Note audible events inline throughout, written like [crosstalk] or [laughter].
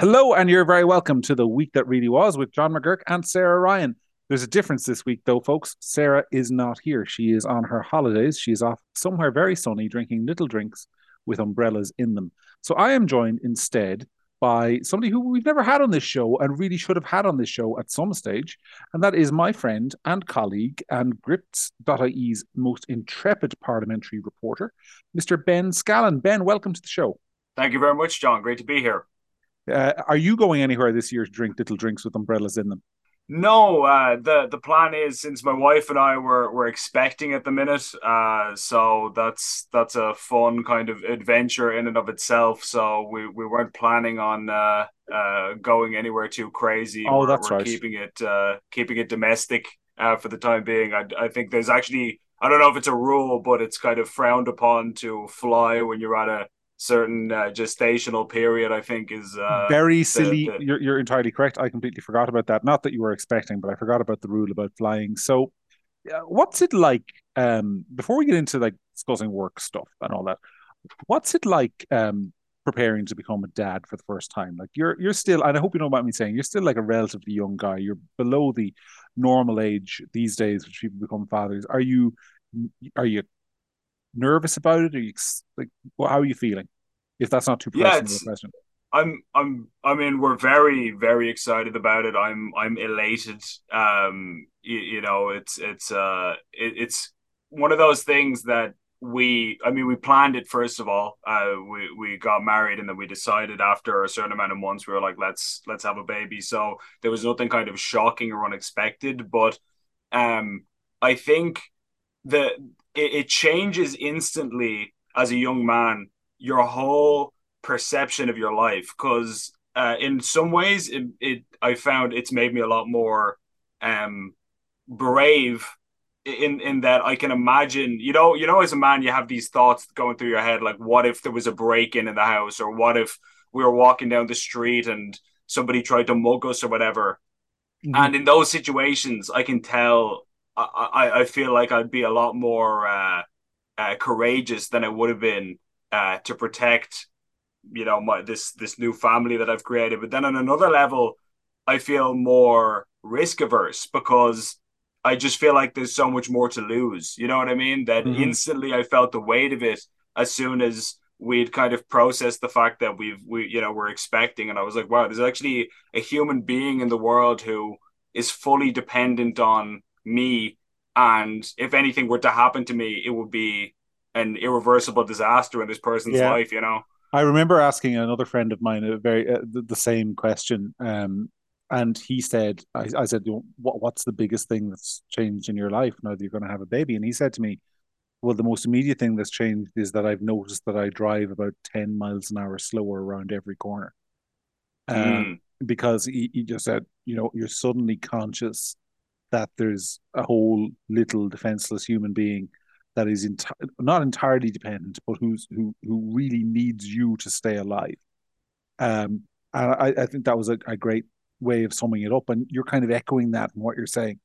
Hello, and you're very welcome to the week that really was with John McGuirk and Sarah Ryan. There's a difference this week, though, folks. Sarah is not here. She is on her holidays. She's off somewhere very sunny, drinking little drinks with umbrellas in them. So I am joined instead by somebody who we've never had on this show and really should have had on this show at some stage. And that is my friend and colleague and Gript.ie's most intrepid parliamentary reporter, Mr. Ben Scallan. Ben, welcome to the show. Thank you very much, John. Great to be here. Uh, are you going anywhere this year to drink little drinks with umbrellas in them? No, uh, the the plan is since my wife and I were were expecting at the minute, uh, so that's that's a fun kind of adventure in and of itself. So we, we weren't planning on uh, uh, going anywhere too crazy. Oh, we're, that's we're right. Keeping it uh, keeping it domestic uh, for the time being. I I think there's actually I don't know if it's a rule, but it's kind of frowned upon to fly when you're at a certain uh, gestational period. I think is uh, very silly. the- You're, you're entirely correct. I completely forgot about that. Not that you were expecting, but I forgot about the rule about flying. So, uh, what's it like? Um, before we get into like discussing work stuff and all that, what's it like um, preparing to become a dad for the first time? Like you're you're still, and I hope you know what I'm saying. You're still like a relatively young guy. You're below the normal age these days, which people become fathers. Are you are you nervous about it? Are you like how are you feeling? If that's not too personal it's- a question. I'm I'm I mean we're very very excited about it. I'm I'm elated. Um you, you know it's it's uh it, it's one of those things that we I mean we planned it first of all. Uh we we got married and then we decided after a certain amount of months we were like let's let's have a baby. So there was nothing kind of shocking or unexpected, but um I think the it, it changes instantly as a young man your whole perception of your life because uh, in some ways it, it I found it's made me a lot more um brave in in that I can imagine you know you know as a man you have these thoughts going through your head like what if there was a break in in the house or what if we were walking down the street and somebody tried to mug us or whatever Mhm. and in those situations I can tell I I, I feel like I'd be a lot more uh, uh courageous than I would have been uh to protect you know my this this new family that I've created. But then on another level, I feel more risk averse because I just feel like there's so much more to lose. You know what I mean? That Mhm. instantly I felt the weight of it as soon as we'd kind of processed the fact that we've we you know we're expecting and I was like wow there's actually a human being in the world who is fully dependent on me and if anything were to happen to me it would be an irreversible disaster in this person's Yeah. life you know I remember asking another friend of mine a very uh, the, the same question, um, and he said, "I, I said, what, what's the biggest thing that's changed in your life now that you're going to have a baby?" And he said to me, "Well, the most immediate thing that's changed is that I've noticed that I drive about ten miles an hour slower around every corner." Um, Mm. because he, he just said, you know, you're suddenly conscious that there's a whole little defenseless human being that is enti- not entirely dependent, but who's who who really needs you to stay alive. Um, and I, I think that was a, a great way of summing it up, and you're kind of echoing that in what you're saying.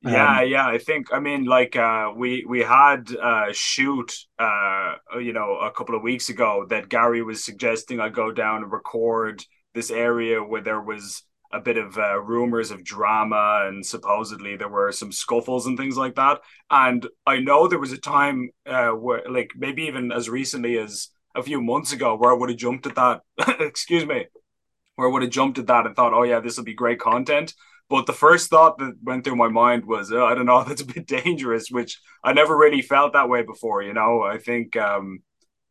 Yeah, Um, yeah. I think I mean like uh we we had uh shoot uh you know a couple of weeks ago that Gary was suggesting I go down and record this area where there was a bit of uh, rumors of drama and supposedly there were some scuffles and things like that. And I know there was a time uh where like maybe even as recently as a few months ago where I would have jumped at that [laughs] excuse me where I would have jumped at that and thought, oh yeah, this will be great content. But the first thought that went through my mind was, oh, I don't know, [laughs] that's a bit dangerous, which I never really felt that way before. You know, I think um,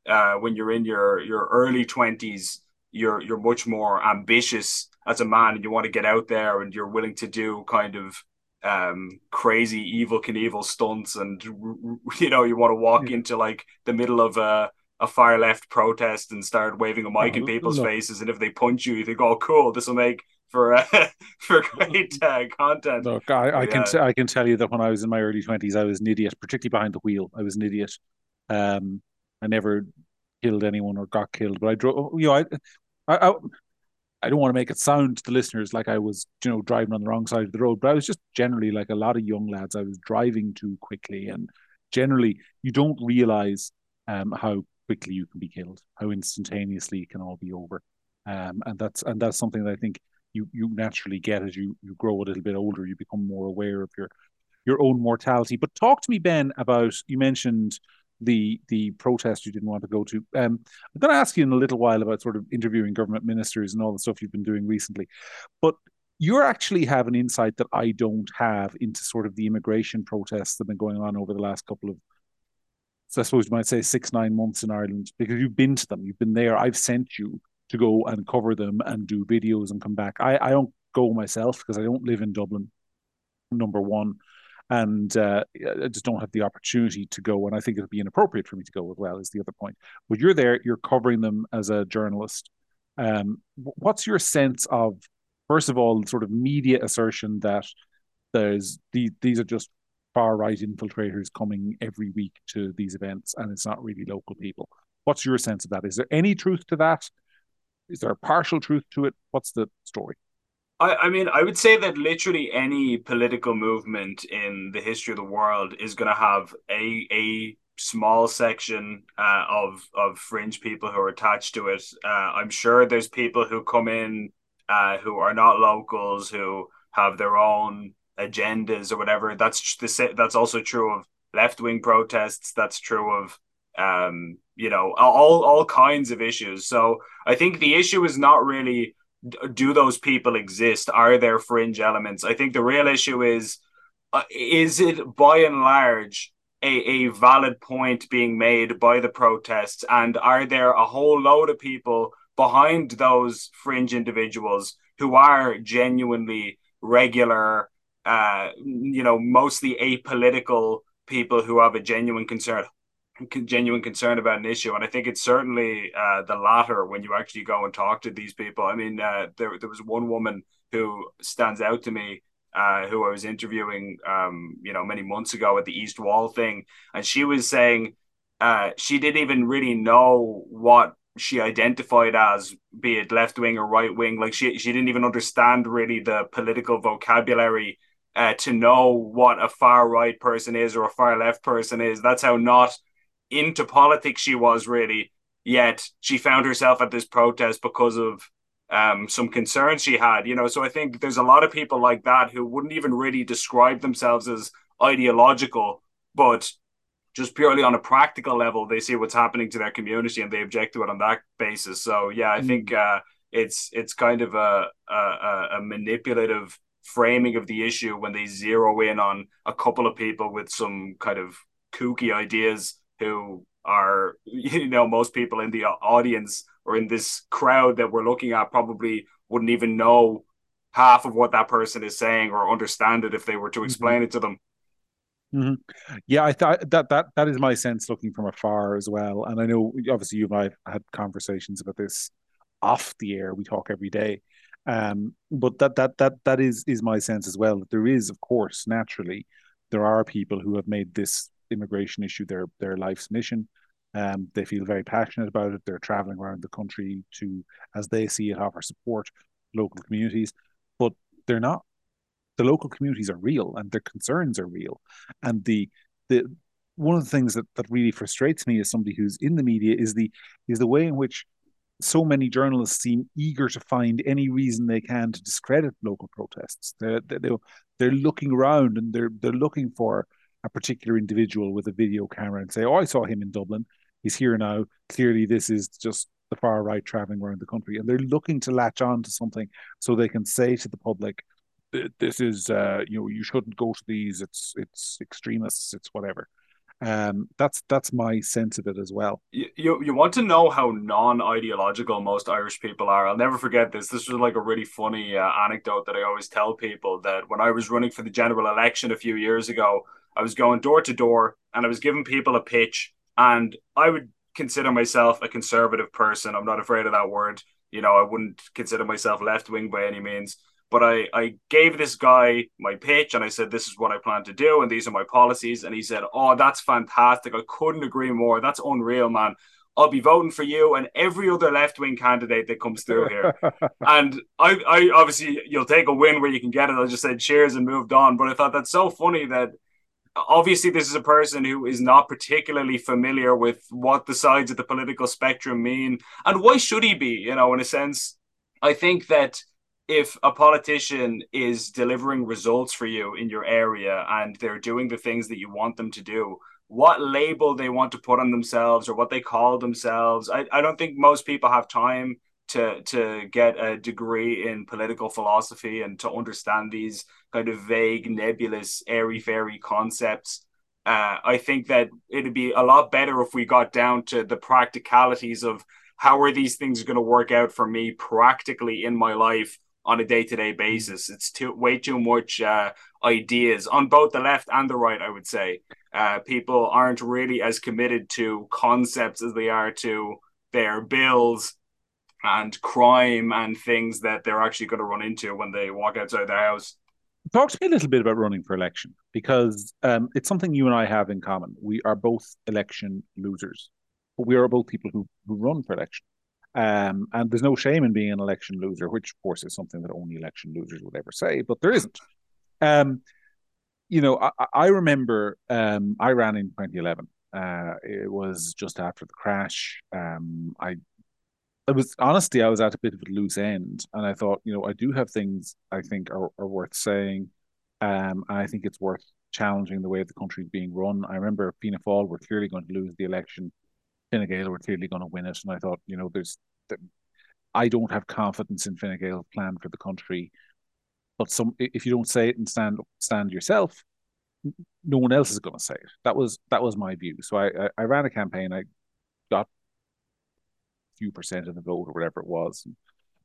uh, when you're in your your early twenties, you're you're much more ambitious as a man, and you want to get out there, and you're willing to do kind of um crazy Evel Knievel stunts and [laughs] you know you want to walk Yeah. into like the middle of a a far left protest and start waving a mic Oh, in people's faces and if they punch you you think oh cool this will make for uh, [laughs] for great uh, content Look, I, I can Yeah. t- I can tell you that when I was in my early twenties, I was an idiot, particularly behind the wheel. I was an idiot. Um, I never killed anyone or got killed, but I drove. You know, I, I, I, I don't want to make it sound to the listeners like I was, you know, driving on the wrong side of the road, but I was just generally like a lot of young lads. I was driving too quickly, and generally, you don't realize um how quickly you can be killed, how instantaneously it can all be over. um, and that's and that's something that I think you you naturally get as you you grow a little bit older. You become more aware of your your own mortality. But talk to me, Ben, about you mentioned the the protest you didn't want to go to. Um, I'm going to ask you in a little while about sort of interviewing government ministers and all the stuff you've been doing recently. But you actually have an insight that I don't have into sort of the immigration protests that have been going on over the last couple of, so I suppose you might say six, nine months in Ireland, because you've been to them, you've been there. I've sent you to go and cover them and do videos and come back. I, I don't go myself because I don't live in Dublin, number one. And uh, I just don't have the opportunity to go. And I think it would be inappropriate for me to go as well, is the other point. But you're there, you're covering them as a journalist. Um, what's your sense of first of all, sort of media assertion that there's these these are just far right infiltrators coming every week to these events, and it's not really local people. What's your sense of that? Is there any truth to that? Is there a partial truth to it? What's the story? I, I mean, I would say that literally any political movement in the history of the world is going to have a a small section uh, of of fringe people who are attached to it. Uh, I'm sure there's people who come in uh, who are not locals, who have their own agendas or whatever. That's the that's also true of left wing protests. That's true of um, you know all all kinds of issues. So I think the issue is not really do those people exist? Are there fringe elements? I think the real issue is uh, is it by and large a, a valid point being made by the protests and are there a whole load of people behind those fringe individuals who are genuinely regular, uh, you know, mostly apolitical people who have a genuine concern genuine concern about an issue and i think it's certainly uh, the latter when you actually go and talk to these people i mean uh, there, there was one woman who stands out to me uh, who i was interviewing um, you know many months ago at the east wall thing and she was saying uh, she didn't even really know what she identified as, be it left wing or right wing. Like she she didn't even understand really the political vocabulary uh, to know what a far right person is or a far left person is. That's how not into politics she was really. Yet she found herself at this protest because of um, some concerns she had. You know, so I think there's a lot of people like that who wouldn't even really describe themselves as ideological, but just purely on a practical level, they see what's happening to their community and they object to it on that basis. So yeah, I mm. think uh, it's it's kind of a, a, a manipulative framing of the issue when they zero in on a couple of people with some kind of kooky ideas who are [laughs] you know most people in the audience or in this crowd that we're looking at probably wouldn't even know half of what that person is saying or understand it if they were to mm-hmm. explain mm-hmm. it to them Mm-hmm. Yeah, I thought that that that is my sense looking from afar as well. And I know obviously you and I have had conversations about this off the air. We talk every day, um, but that that that that is is my sense as well. That there is, of course, naturally, there are people who have made this immigration issue their their life's mission. Um, they feel very passionate about it. They're traveling around the country to, as they see it, offer support local communities, but they're not the local communities are real and their concerns are real. And the the one of the things that, that really frustrates me as somebody who's in the media is the is the way in which so many journalists seem eager to find any reason they can to discredit local protests. They're, they're, they're looking around and they're they're looking for a particular individual with a video camera and say, "Oh, I saw him in Dublin. He's here now. Clearly, this is just the far right traveling around the country." And they're looking to latch on to something so they can say to the public, this is uh, you know you shouldn't go to these. It's it's extremists. It's whatever. Um, that's that's my sense of it as well. You, you want to know how non-ideological most Irish people are. I'll never forget this. This was like a really funny uh, anecdote that I always tell people that when I was running for the general election a few years ago, I was going door to door and I was giving people a pitch, and I would consider myself a conservative person. I'm not afraid of that word. You know, I wouldn't consider myself left wing by any means but I, I gave this guy my pitch and I said, This is what I plan to do, and these are my policies. And he said, Oh, that's fantastic. I couldn't agree more. That's unreal, man. I'll be voting for you and every other left wing candidate that comes through here. [laughs] and I, I obviously, you'll take a win where you can get it. I just said cheers and moved on. But I thought that's so funny that obviously this is a person who is not particularly familiar with what the sides of the political spectrum mean and why should he be you know in a sense? I think that if a politician is delivering results for you in your area and they're doing the things that you want them to do what label they want to put on themselves or what they call themselves i, I don't think most people have time to to get a degree in political philosophy and to understand these kind of vague, nebulous, airy fairy concepts. Uh, I think that it'd be a lot better if we got down to the practicalities of how are these things going to work out for me practically in my life on a day to day basis. It's too way too much uh, ideas on both the left and the right. I would say uh, people aren't really as committed to concepts as they are to their bills and crime and things that they're actually going to run into when they walk outside their house. Talk to me a little bit about running for election because um, it's something you and I have in common. We are both election losers, but we are both people who, who run for election. Um, and there's no shame in being an election loser, which of course is something that only election losers would ever say, but there isn't. Um, you know, I, I remember um, I ran in 2011. Uh, it was just after the crash. Um, I I was honestly, I was at a bit of a loose end, and I thought, you know, I do have things I think are, are worth saying. Um, and I think it's worth challenging the way the country is being run. I remember Fianna Fáil were clearly going to lose the election. Fine Gael were clearly going to win it, and I thought, you know, there's, I don't have confidence in Fine Gael's plan for the country. But some, if you don't say it and stand stand yourself, no one else is going to say it. That was that was my view. So I I, I ran a campaign. I got few percent of the vote or whatever it was.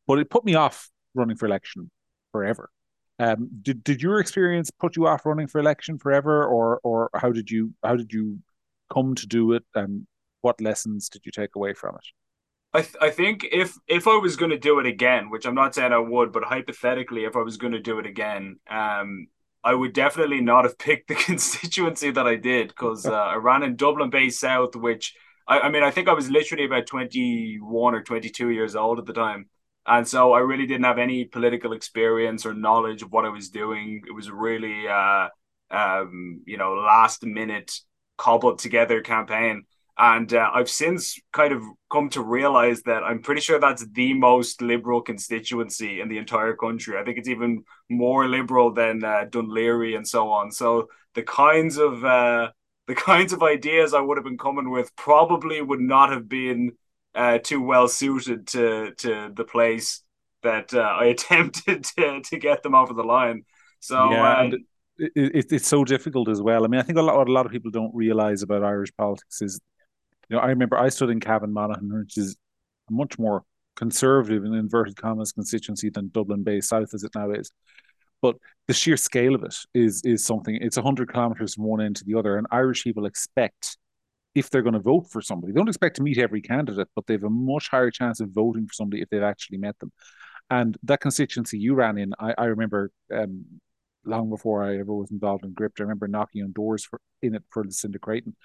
But it put me off running for election forever. Um, did did your experience put you off running for election forever, or or how did you how did you come to do it, and what lessons did you take away from it? I th- I think if if I was going to do it again, which I'm not saying I would, but hypothetically, if I was going to do it again, um, I would definitely not have [laughs] picked the constituency that I did because [laughs] uh, I ran in Dublin Bay South, which I, I mean, I think I was literally about 21 or 22 years old at the time. And so I really didn't have any political experience or knowledge of what I was doing. It was really, uh, um, you know, last minute cobbled together campaign. And uh, I've since kind of come to realize that I'm pretty sure that's the most liberal constituency in the entire country. I think it's even more liberal than uh, Laoghaire and so on. So the kinds of uh, the kinds of ideas I would have been coming with probably would not have been uh, too well suited to to the place that uh, I [laughs] attempted to to get them over the line. So yeah, uh, it, it, it's so difficult as well. I mean, I think a lot what a lot of people don't realize about Irish politics is, you know, I remember I stood in Cavan Monaghan, which is a much more conservative and inverted commas constituency than Dublin Bay South as it now is. But the sheer scale of it is is something. It's hundred kilometers from one end to the other, and Irish people expect if they're going to vote for somebody, they don't expect to meet every candidate, but they have a much higher chance of voting for somebody if they've actually met them. And that constituency you ran in, I, I remember um, long before I ever was involved in Gript, I remember knocking on doors for in it for Lucinda Creighton.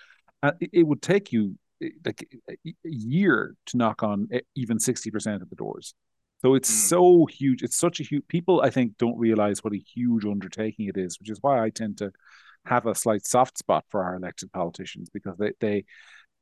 And it, it would take you like a year to knock on even 60% of the doors. So it's mm. so huge. It's such a huge. People, I think, don't realize what a huge undertaking it is, which is why I tend to have a slight soft spot for our elected politicians because they they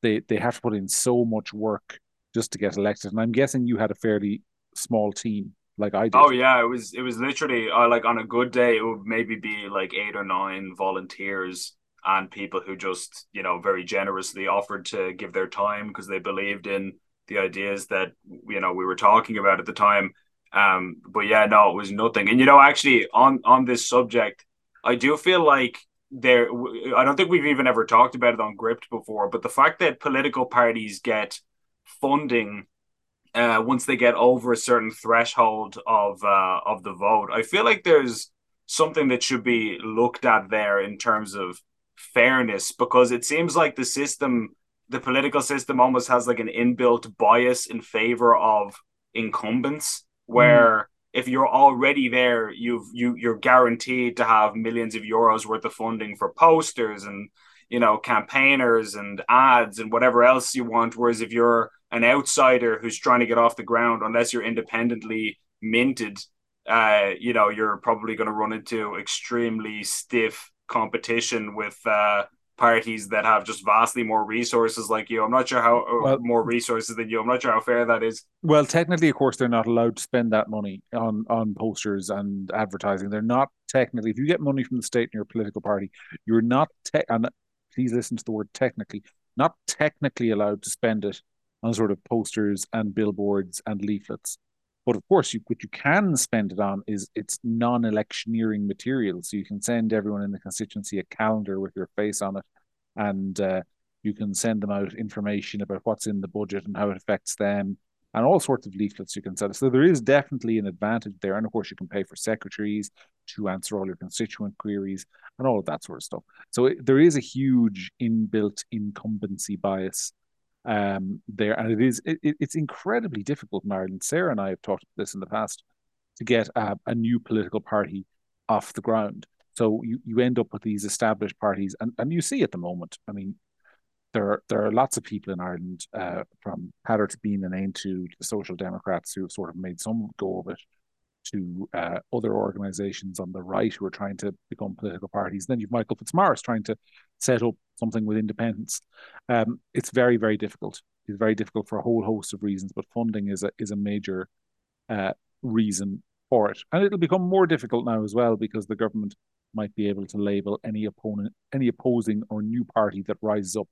they they have to put in so much work just to get elected. And I'm guessing you had a fairly small team like I did. Oh yeah, it was it was literally uh, like on a good day it would maybe be like eight or nine volunteers and people who just you know very generously offered to give their time because they believed in the ideas that you know we were talking about at the time. Um, but yeah, no, it was nothing. And you know, actually, on on this subject, I do feel like there. I don't think we've even ever talked about it on Gript before, but the fact that political parties get funding uh, once they get over a certain threshold of uh, of the vote, I feel like there's something that should be looked at there in terms of fairness because it seems like the system the political system almost has like an inbuilt bias in favor of incumbents where mm. if you're already there you've you you're guaranteed to have millions of euros worth of funding for posters and you know campaigners and ads and whatever else you want whereas if you're an outsider who's trying to get off the ground unless you're independently minted uh you know you're probably going to run into extremely stiff competition with uh, parties that have just vastly more resources like you. I'm not sure how uh, well, more resources than you. I'm not sure how fair that is. Well, technically, of course, they're not allowed to spend that money on on posters and advertising. They're not technically. If you get money from the state in your political party, you're not. Te- and please listen to the word technically. Not technically allowed to spend it on sort of posters and billboards and leaflets. But of course, you, what you can spend it on is it's non-electioneering material. So you can send everyone in the constituency a calendar with your face on it, and uh, you can send them out information about what's in the budget and how it affects them, and all sorts of leaflets you can send. So there is definitely an advantage there, and of course, you can pay for secretaries to answer all your constituent queries and all of that sort of stuff. So it, there is a huge inbuilt incumbency bias um, there, and it is it, it's incredibly difficult in Ireland. Sarah and I have talked about this in the past to get a, a new political party off the ground. So you, you end up with these established parties, and, and you see at the moment. I mean, there are, there are lots of people in Ireland, uh, from Peadar Tóibín and Aontú to the Social Democrats, who have sort of made some go of it, to uh, other organisations on the right who are trying to become political parties. Then you've Michael Fitzmaurice trying to set up something with independence. Um, it's very, very difficult. It's very difficult for a whole host of reasons, but funding is a is a major uh, reason for it, and it'll become more difficult now as well because the government might be able to label any opponent, any opposing or new party that rises up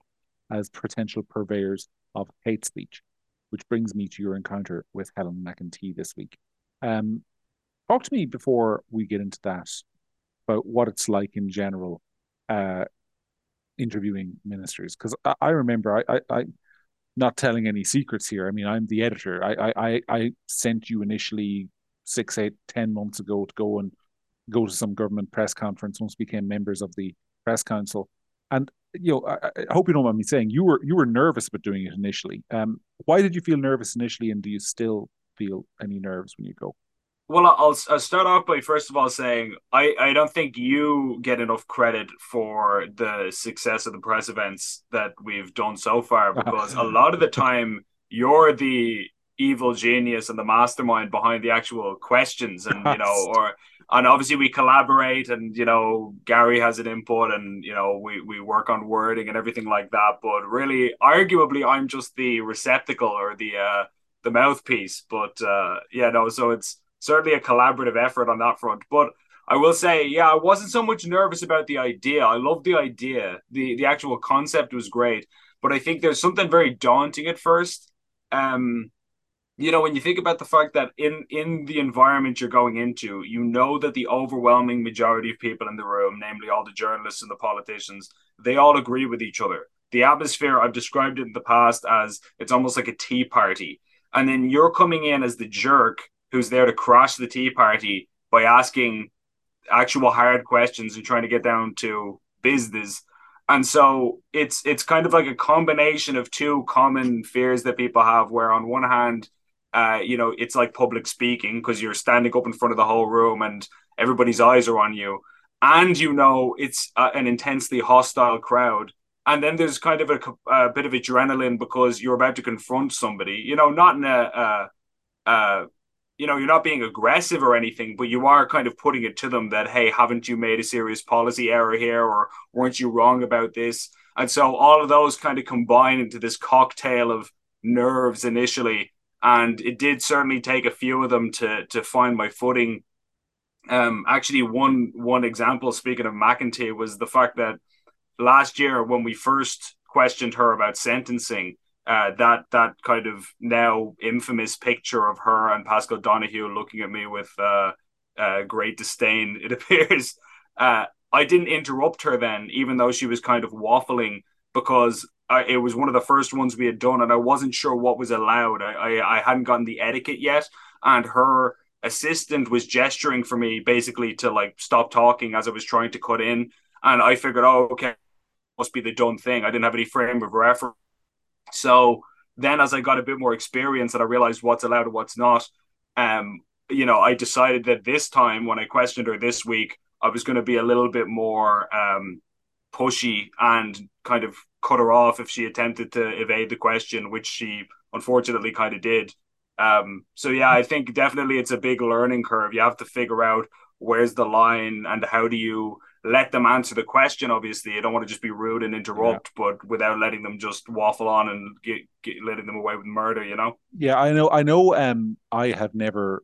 as potential purveyors of hate speech. Which brings me to your encounter with Helen McEntee this week. Um, talk to me before we get into that about what it's like in general uh, interviewing ministers because I, I, remember I, I, I not telling any secrets here. I mean, I'm the editor. I, I, I sent you initially six, eight, ten months ago to go and go to some government press conference. Once became members of the press council, and you know, I, I hope you don't mind me saying you were you were nervous about doing it initially. Um, why did you feel nervous initially, and do you still feel any nerves when you go? Well, I'll, I'll start off by first of all saying I, I don't think you get enough credit for the success of the press events that we've done so far because a lot of the time you're the evil genius and the mastermind behind the actual questions and you know or and obviously we collaborate and you know Gary has an input and you know we we work on wording and everything like that but really arguably I'm just the receptacle or the uh the mouthpiece but uh yeah no so it's certainly a collaborative effort on that front. But I will say, yeah, I wasn't so much nervous about the idea. I love the idea. The the actual concept was great. But I think there's something very daunting at first. Um, you know, when you think about the fact that in in the environment you're going into, you know that the overwhelming majority of people in the room, namely all the journalists and the politicians, they all agree with each other. The atmosphere I've described it in the past as it's almost like a tea party. And then you're coming in as the jerk who's there to crash the Tea Party by asking actual hard questions and trying to get down to business. And so it's it's kind of like a combination of two common fears that people have. Where on one hand, uh, you know, it's like public speaking because you're standing up in front of the whole room and everybody's eyes are on you, and you know it's a, an intensely hostile crowd. And then there's kind of a, a, bit of adrenaline because you're about to confront somebody. You know, not in a, a, a you know, you're not being aggressive or anything, but you are kind of putting it to them that, hey, haven't you made a serious policy error here, or weren't you wrong about this? And so all of those kind of combine into this cocktail of nerves initially, and it did certainly take a few of them to to find my footing. Um, actually, one one example, speaking of McEntee, was the fact that last year when we first questioned her about sentencing uh, that that kind of now infamous picture of her and Paschal Donohoe looking at me with uh, uh, great disdain, it [laughs] appears. Uh, I didn't interrupt her then, even though she was kind of waffling, because I, it was one of the first ones we had done, and I wasn't sure what was allowed. I, I, I hadn't gotten the etiquette yet, and her assistant was gesturing for me basically to like stop talking as I was trying to cut in, and I figured, oh, okay, must be the done thing. I didn't have any frame of reference so then, as I got a bit more experience and I realized what's allowed and what's not, um, you know, I decided that this time when I questioned her this week, I was going to be a little bit more um, pushy and kind of cut her off if she attempted to evade the question, which she unfortunately kind of did. Um, so yeah, I think definitely it's a big learning curve. You have to figure out where's the line and how do you let them answer the question. Obviously, you don't want to just be rude and interrupt, yeah. but without letting them just waffle on and get, get, letting them away with murder. You know? Yeah, I know. I know. Um, I have never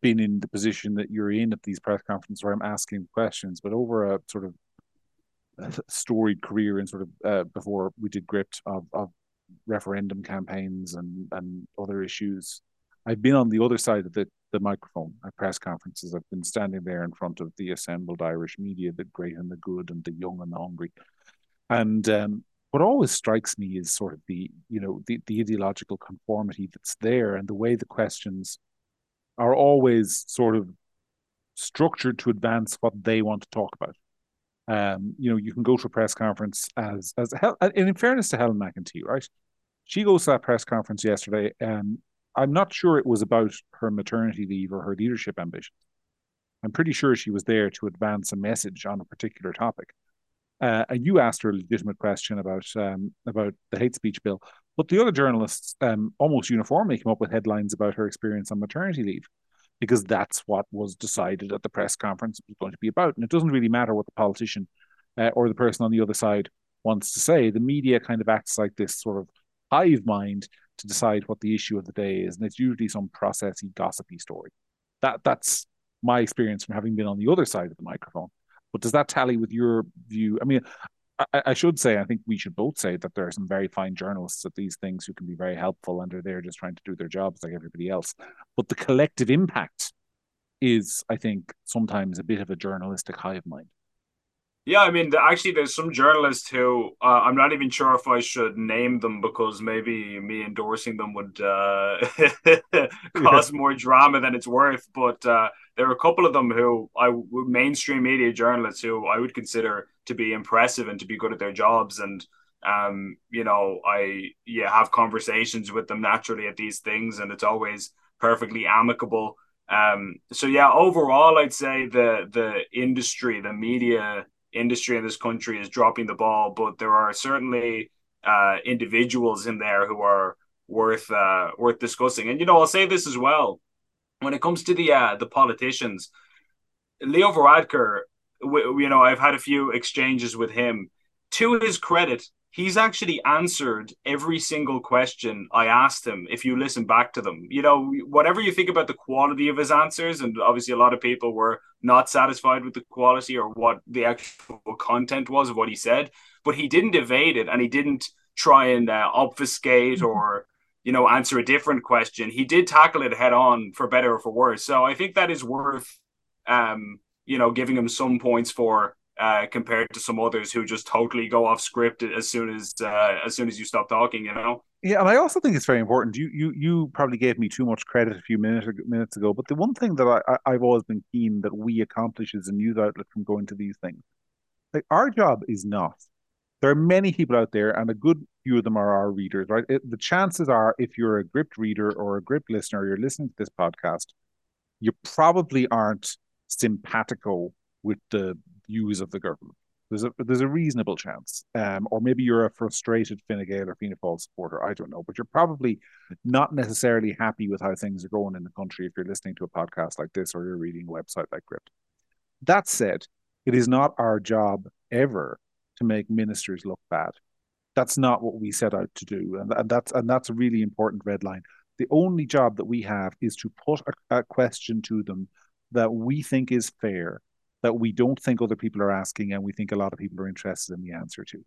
been in the position that you're in at these press conferences where I'm asking questions, but over a sort of storied career and sort of uh, before we did Gript of, of referendum campaigns and and other issues. I've been on the other side of the, the microphone at press conferences. I've been standing there in front of the assembled Irish media, the great and the good, and the young and the hungry. And um, what always strikes me is sort of the you know the, the ideological conformity that's there and the way the questions are always sort of structured to advance what they want to talk about. Um, you know, you can go to a press conference as as and in fairness to Helen McEntee, right? She goes to that press conference yesterday, and I'm not sure it was about her maternity leave or her leadership ambitions. I'm pretty sure she was there to advance a message on a particular topic. Uh, and you asked her a legitimate question about um, about the hate speech bill, but the other journalists um, almost uniformly came up with headlines about her experience on maternity leave because that's what was decided at the press conference was going to be about. And it doesn't really matter what the politician uh, or the person on the other side wants to say. The media kind of acts like this sort of hive mind to decide what the issue of the day is, and it's usually some processy, gossipy story. That that's my experience from having been on the other side of the microphone. But does that tally with your view? I mean, I, I, should say, I think we should both say that there are some very fine journalists at these things who can be very helpful and are there just trying to do their jobs like everybody else. But the collective impact is, I think, sometimes a bit of a journalistic hive mind. Yeah, I mean, actually, there's some journalists who uh, I'm not even sure if I should name them because maybe me endorsing them would uh, [laughs] cause more drama than it's worth. But uh, there are a couple of them who I mainstream media journalists who I would consider to be impressive and to be good at their jobs. And um, you know, I yeah have conversations with them naturally at these things, and it's always perfectly amicable. Um, so yeah, overall, I'd say the the industry, the media industry in this country is dropping the ball, but there are certainly uh, individuals in there who are worth uh, worth discussing. And you know, I'll say this as well: when it comes to the uh, the politicians, Leo Varadkar, you know, I've had a few exchanges with him. To his credit, he's actually answered every single question I asked him if you listen back to them. You know, whatever you think about the quality of his answers, and obviously a lot of people were not satisfied with the quality or what the actual content was of what he said, but he didn't evade it and he didn't try and uh, obfuscate or you know answer a different question he did tackle it head on for better or for worse so i think that is worth um you know giving him some points for uh, compared to some others who just totally go off script as soon as uh, as soon as you stop talking. You know. Yeah, and I also think it's very important. You you you probably gave me too much credit a few minutes minutes ago, but the one thing that I, I have always been keen that we accomplish as a news outlet from going to these things, like our job is not. There are many people out there, and a good few of them are our readers. Right, it, the chances are, if you're a gript reader or a gript listener, you're listening to this podcast, you probably aren't simpatico with the views of the government. There's a there's a reasonable chance, um, or maybe you're a frustrated Fine Gael or Fianna Fáil supporter. I don't know, but you're probably not necessarily happy with how things are going in the country if you're listening to a podcast like this or you're reading a website like Gript. That said, it is not our job ever to make ministers look bad. That's not what we set out to do, and, and that's and that's a really important red line. The only job that we have is to put a, a question to them that we think is fair that we don't think other people are asking and we think a lot of people are interested in the answer to.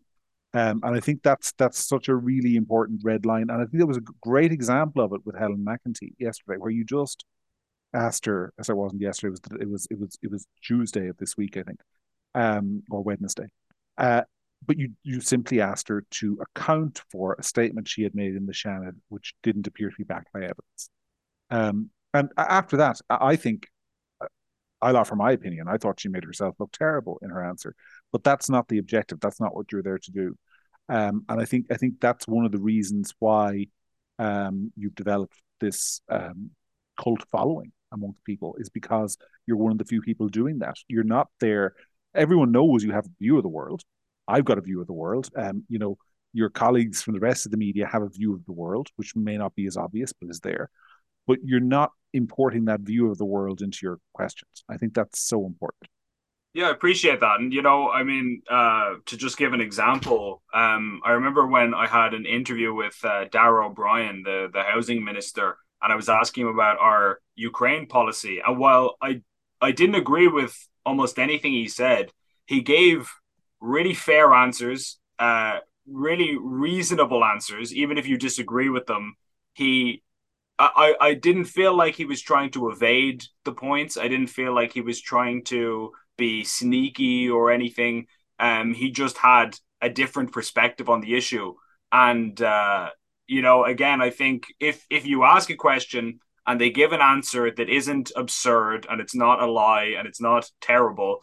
Um, and I think that's that's such a really important red line. And I think there was a great example of it with Helen McEntee yesterday, where you just asked her, as it wasn't yesterday, it was it was it was it was Tuesday of this week, I think, um, or Wednesday. Uh, but you you simply asked her to account for a statement she had made in the Seanad, which didn't appear to be backed by evidence. Um, and after that, I think I'll offer my opinion. I thought she made herself look terrible in her answer, but that's not the objective. That's not what you're there to do. Um, and I think I think that's one of the reasons why um, you've developed this um, cult following amongst people is because you're one of the few people doing that. You're not there. Everyone knows you have a view of the world. I've got a view of the world. Um, you know, your colleagues from the rest of the media have a view of the world, which may not be as obvious, but is there but you're not importing that view of the world into your questions. I think that's so important. Yeah, I appreciate that. And you know, I mean, uh, to just give an example, um, I remember when I had an interview with uh, Darragh O'Brien, the the housing minister, and I was asking him about our Ukraine policy. And while I I didn't agree with almost anything he said, he gave really fair answers, uh, really reasonable answers, even if you disagree with them. He I, I didn't feel like he was trying to evade the points. I didn't feel like he was trying to be sneaky or anything. Um, he just had a different perspective on the issue. And uh, you know, again, I think if if you ask a question and they give an answer that isn't absurd and it's not a lie and it's not terrible,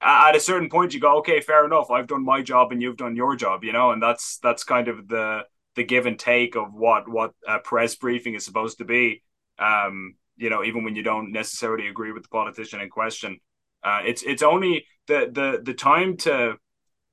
at a certain point you go, okay, fair enough. I've done my job and you've done your job, you know, and that's that's kind of the the give and take of what what a press briefing is supposed to be. Um, you know, even when you don't necessarily agree with the politician in question. Uh, it's it's only the the the time to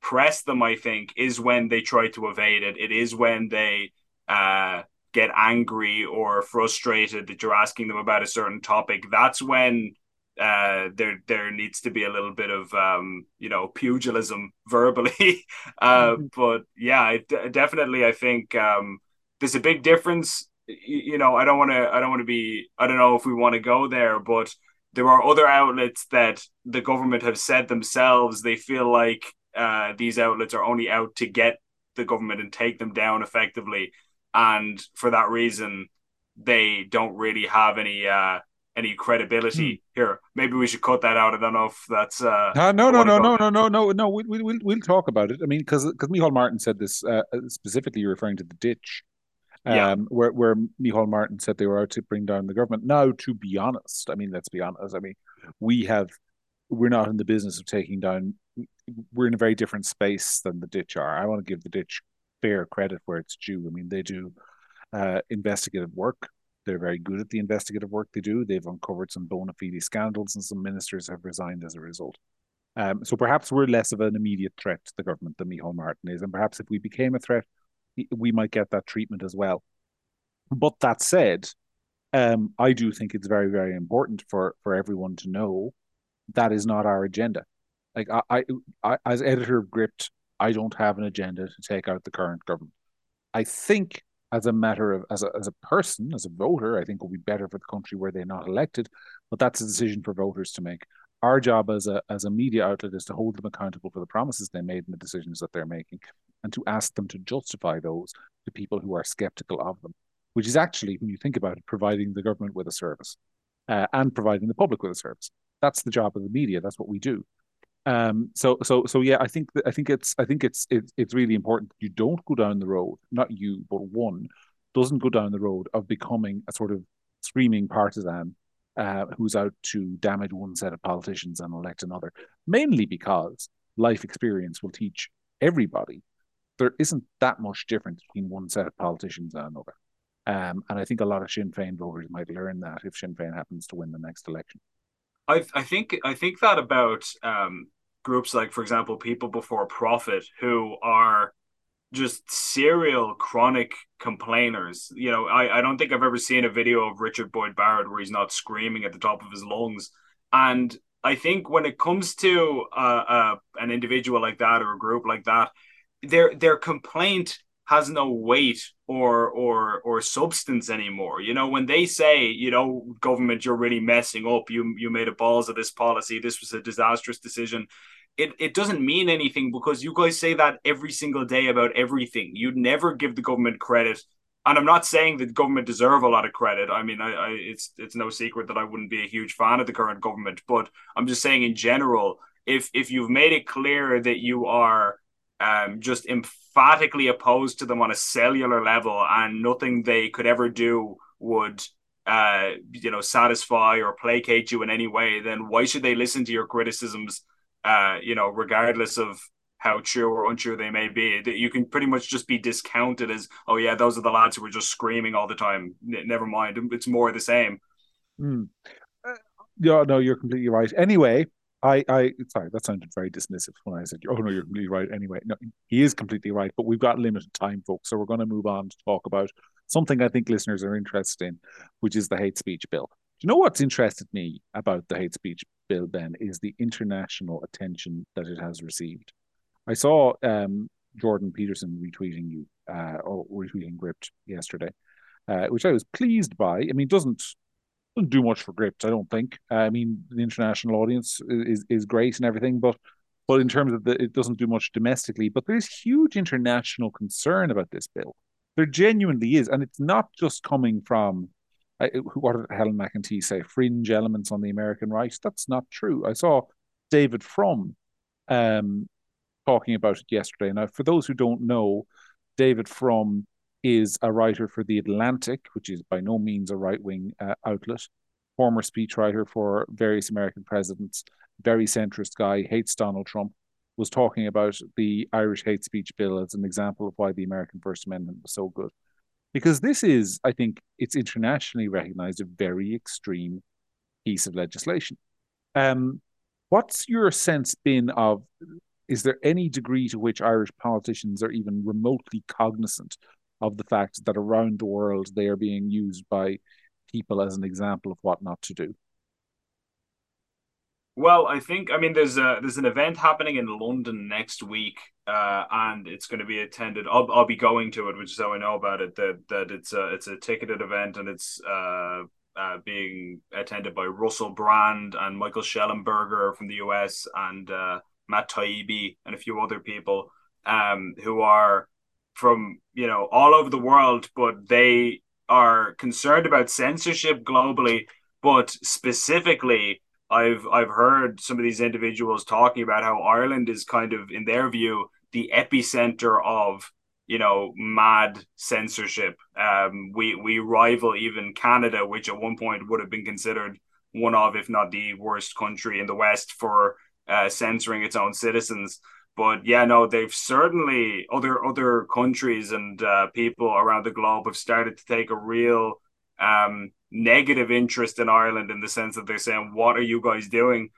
press them. I think is when they try to evade it. It is when they uh, get angry or frustrated that you're asking them about a certain topic. That's when uh, there there needs to be a little bit of um, you know pugilism verbally. [laughs] uh, mm-hmm. But yeah, definitely, I think um, there's a big difference. You, you know, I don't want to. I don't want to be. I don't know if we want to go there, but there are other outlets that the government have said themselves they feel like uh, these outlets are only out to get the government and take them down effectively, and for that reason, they don't really have any uh, any credibility hmm. here. Maybe we should cut that out. I don't know if that's uh, uh no no no no no no no no we we we'll, we'll talk about it. I mean, because because Micheál Martin said this uh, specifically referring to the ditch um, yeah. where where Micheál Martin said they were out to bring down the government. Now, to be honest, I mean, let's be honest. I mean, we have we're not in the business of taking down. We're in a very different space than the ditch are. I want to give the ditch fair credit where it's due. I mean, they do uh, investigative work. They're very good at the investigative work they do. They've uncovered some bona fide scandals, and some ministers have resigned as a result. Um, so perhaps we're less of an immediate threat to the government than Micheál Martin is, and perhaps if we became a threat, we might get that treatment as well. But that said, um, I do think it's very, very important for for everyone to know that is not our agenda. Like I, I, I as editor of Gript, I don't have an agenda to take out the current government. I think as a matter of as a as a person, as a voter, I think will be better for the country where they're not elected. But that's a decision for voters to make. Our job as a as a media outlet is to hold them accountable for the promises they made and the decisions that they're making and to ask them to justify those to people who are skeptical of them, which is actually, when you think about it, providing the government with a service uh, and providing the public with a service. That's the job of the media. That's what we do. Um, so, so, so, yeah, I think that, I think it's, I think it's, it's, it's really important that you don't go down the road, not you, but one doesn't go down the road of becoming a sort of screaming partisan uh, who's out to damage one set of politicians and elect another, mainly because life experience will teach everybody there isn't that much difference between one set of politicians and another. Um, and I think a lot of Sinn Féin voters might learn that if Sinn Féin happens to win the next election. I I think I think that about um, groups like, for example, People Before Profit, who are just serial chronic complainers. You know, I, I don't think I've ever seen a video of Richard Boyd Barrett where he's not screaming at the top of his lungs. And I think when it comes to uh, uh, an individual like that or a group like that, their their complaint has no weight or or or substance anymore. You know, when they say, you know, government, you're really messing up. You you made a balls of this policy. This was a disastrous decision. It it doesn't mean anything because you guys say that every single day about everything. You'd never give the government credit. And I'm not saying that the government deserve a lot of credit. I mean, I, I it's it's no secret that I wouldn't be a huge fan of the current government, but I'm just saying in general, if if you've made it clear that you are um, just emphatically opposed to them on a cellular level, and nothing they could ever do would, uh, you know, satisfy or placate you in any way, then why should they listen to your criticisms? Uh, you know, regardless of how true or untrue they may be, that you can pretty much just be discounted as, oh yeah, those are the lads who were just screaming all the time. N- never mind, it's more the same. Mm. Uh, yeah, no, you're completely right. Anyway, I, I, sorry, that sounded very dismissive when I said, "Oh no, you're completely right." Anyway, no, he is completely right, but we've got limited time, folks, so we're going to move on to talk about something I think listeners are interested in, which is the hate speech bill. Do you know what's interested me about the hate speech bill, Ben, is the international attention that it has received. I saw um, Jordan Peterson retweeting you uh, or retweeting Gript yesterday, uh, which I was pleased by. I mean, doesn't doesn't do much for Gript, I don't think. Uh, I mean, the international audience is is great and everything, but but in terms of the, it doesn't do much domestically. But there's huge international concern about this bill. There genuinely is, and it's not just coming from What did Helen McEntee say? Fringe elements on the American right. That's not true. I saw David Frum um, talking about it yesterday. Now, for those who don't know, David Frum is a writer for The Atlantic, which is by no means a right wing uh, outlet, former speechwriter for various American presidents, very centrist guy, hates Donald Trump, was talking about the Irish hate speech bill as an example of why the American First Amendment was so good. Because this is, I think, it's internationally recognized a very extreme piece of legislation. Um, what's your sense been of is there any degree to which Irish politicians are even remotely cognizant of the fact that around the world they are being used by people as an example of what not to do? Well, I think I mean there's a there's an event happening in London next week, uh, and it's going to be attended. I'll I'll be going to it, which is how I know about it. That that it's a it's a ticketed event, and it's uh, uh being attended by Russell Brand and Michael Shellenberger from the US, and uh, Matt Taibbi and a few other people um, who are from you know all over the world, but they are concerned about censorship globally, but specifically. I've I've heard some of these individuals talking about how Ireland is kind of, in their view, the epicenter of you know mad censorship. Um, we we rival even Canada, which at one point would have been considered one of, if not the worst country in the West for uh, censoring its own citizens. But yeah, no, they've certainly other other countries and uh, people around the globe have started to take a real um, negative interest in Ireland in the sense that they're saying, "What are you guys doing?"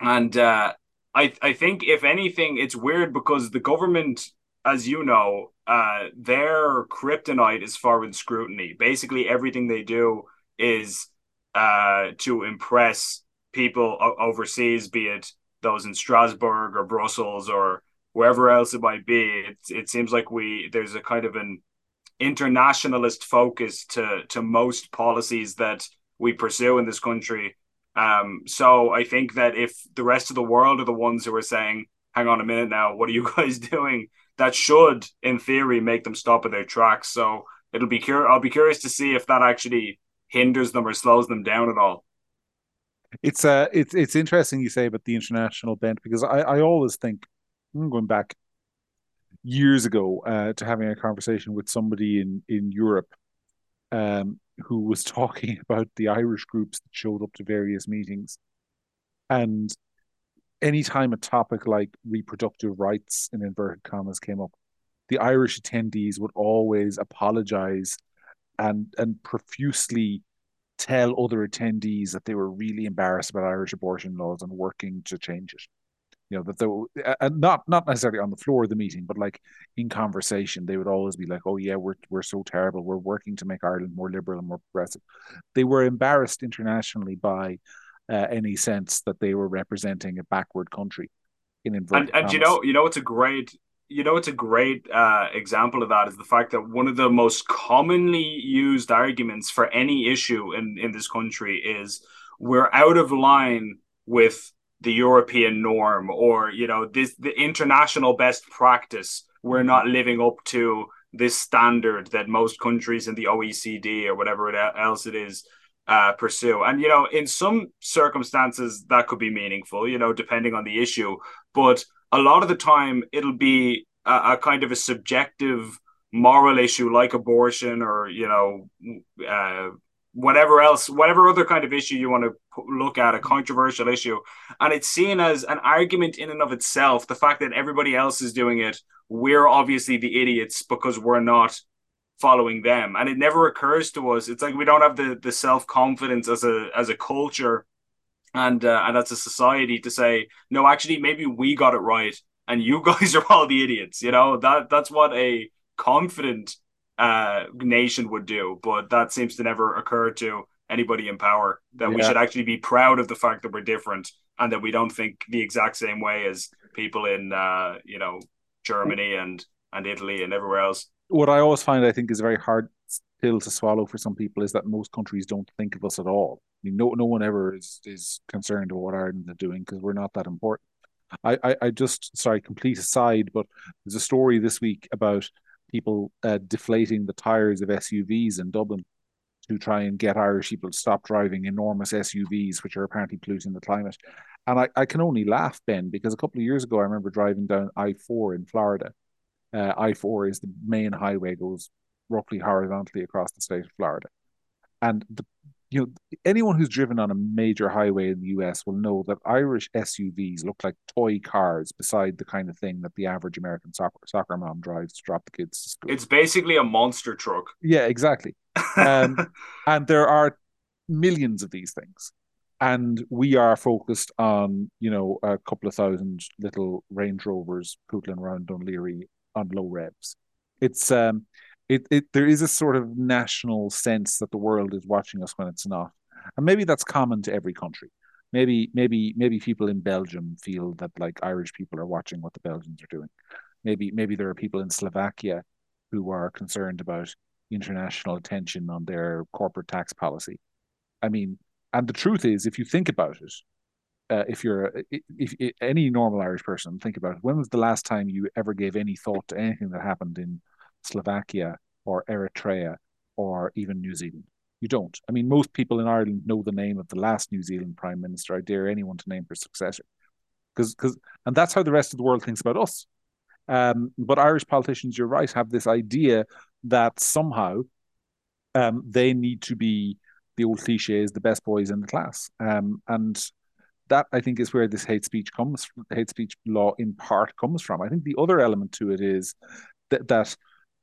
And uh, I I think if anything, it's weird because the government, as you know, uh, their kryptonite is foreign scrutiny. Basically, everything they do is uh, to impress people overseas, be it those in Strasbourg or Brussels or wherever else it might be. It, it seems like we there's a kind of an internationalist focus to to most policies that we pursue in this country. Um, so I think that if the rest of the world are the ones who are saying, "Hang on a minute now, what are you [laughs] guys doing?" That should, in theory, make them stop at their tracks. So it'll be cur- I'll be curious to see if that actually hinders them or slows them down at all it's uh it's it's interesting you say about the international bent because I I always think I'm going back years ago uh, to having a conversation with somebody in in Europe um who was [laughs] talking about the Irish groups that showed up to various meetings and anytime a topic like reproductive rights in inverted commas came up the Irish attendees would always apologize and and profusely tell other attendees that they were really embarrassed about Irish abortion laws and working to change it. You know that they were, and not not necessarily on the floor of the meeting, but like in conversation, they would always be like, "Oh yeah, we're we're so terrible. We're working to make Ireland more liberal and more progressive." They were embarrassed internationally by uh, any sense that they were representing a backward country. In and, and you know, you know, it's a great you know it's a great uh, example of that is the fact that one of the most commonly used arguments for any issue in in this country is we're out of line with the European norm or you know this the international best practice we're not living up to this standard that most countries in the OECD or whatever else it is uh, pursue. And you know, in some circumstances that could be meaningful, you know, depending on the issue. But a lot of the time it'll be a, a kind of a subjective moral issue like abortion or you know uh, whatever else whatever other kind of issue you want to look at a controversial issue. And it's seen as an argument in and of itself the fact that everybody else is doing it we're obviously the idiots because we're not following them. And it never occurs to us it's like we don't have the the self-confidence as a as a culture and uh, and as a society to say no actually maybe we got it right and you [laughs] guys are all the idiots you know? That that's what a confident uh nation would do but that seems to never occur to anybody in power. That yeah. we should actually be proud of the fact that we're different and that we don't think the exact same way as people in uh, you know Germany and and Italy and everywhere else. What I always find I think is very hard pill to swallow for some people is that most countries don't think of us at all. I mean, no no one ever is is concerned about what Ireland is doing because we're not that important. I, I, I just sorry, complete aside, but there's a story this week about people uh, deflating the tires of SUVs in Dublin to try and get Irish people to stop driving enormous SUVs, which are apparently polluting the climate. And I, I can only laugh, Ben, because a couple of years ago, I remember driving down I 4 in Florida. Uh, I 4 is the main highway, goes roughly horizontally across the state of Florida. And the you know, anyone who's driven on a major highway in the US will know that Irish SUVs look like toy cars beside the kind of thing that the average American soccer, soccer mom drives to drop the kids to school. It's basically a monster truck. Yeah, exactly. Um, [laughs] and there are millions of these things. And we are focused on, you know, a couple of thousand little Range Rovers pootling around Laoghaire on low revs. It's um it, it there is a sort of national sense that the world is watching us when it's not, and maybe that's common to every country. Maybe maybe maybe people in Belgium feel that like Irish people are watching what the Belgians are doing. Maybe maybe there are people in Slovakia who are concerned about international attention on their corporate tax policy. I mean, and the truth is, if you think about it, uh, if you're if, if, if, any normal Irish person think about it, when was the last time you ever gave any thought to anything that happened in Slovakia or Eritrea or even New Zealand. You don't. I mean, most people in Ireland know the name of the last New Zealand Prime Minister. I dare anyone to name her successor. Because, because, and that's how the rest of the world thinks about us. Um, but Irish politicians, you're right, have this idea that somehow um, they need to be the old cliche is the best boys in the class. Um, and that I think is where this hate speech comes, hate speech law in part comes from. I think the other element to it is that that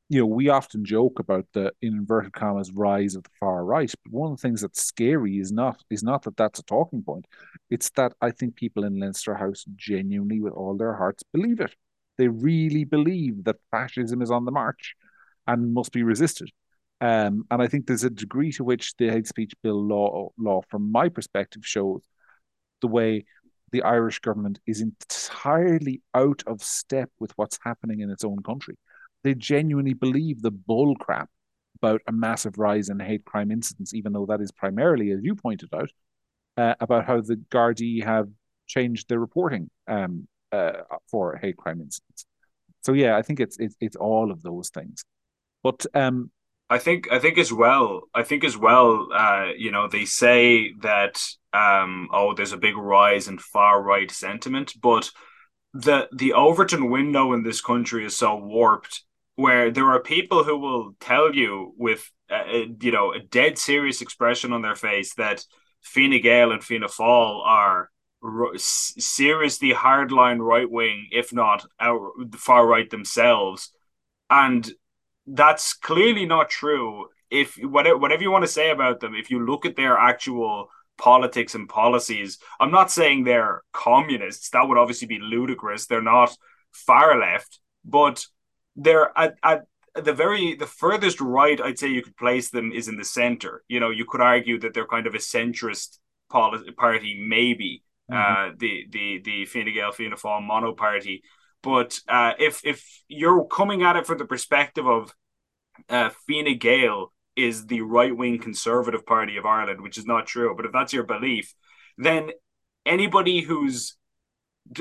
you know, we often joke about the in inverted commas rise of the far right, but one of the things that's scary is not is not that that's a talking point. It's that I think people in Leinster House genuinely, with all their hearts, believe it. They really believe that fascism is on the march and must be resisted. Um, and I think there's a degree to which the hate speech bill law, law, from my perspective, shows the way the Irish government is entirely out of step with what's happening in its own country they genuinely believe the bull crap about a massive rise in hate crime incidents, even though that is primarily, as you pointed out, uh, about how the Gardaí have changed their reporting um, uh, for hate crime incidents. So yeah, I think it's it's, it's all of those things. But um, I think I think as well. I think as well. Uh, you know, they say that um, oh, there's a big rise in far right sentiment, but the the Overton window in this country is so warped where there are people who will tell you with a, you know a dead serious expression on their face that Fine Gael and Fianna Fáil are r- seriously hardline right wing, if not out, far right themselves, and that's clearly not true. If whatever, whatever you want to say about them, if you look at their actual politics and policies, I'm not saying they're communists. That would obviously be ludicrous. They're not far left, but they're at, at the very the furthest right I'd say you could place them is in the center. You know, you could argue that they're kind of a centrist party, maybe mm-hmm. uh, the the the Fine Gael Fianna Fáil mono party. But uh, if if you're coming at it from the perspective of uh, Fine Gael is the right wing conservative party of Ireland, which is not true, but if that's your belief, then anybody who's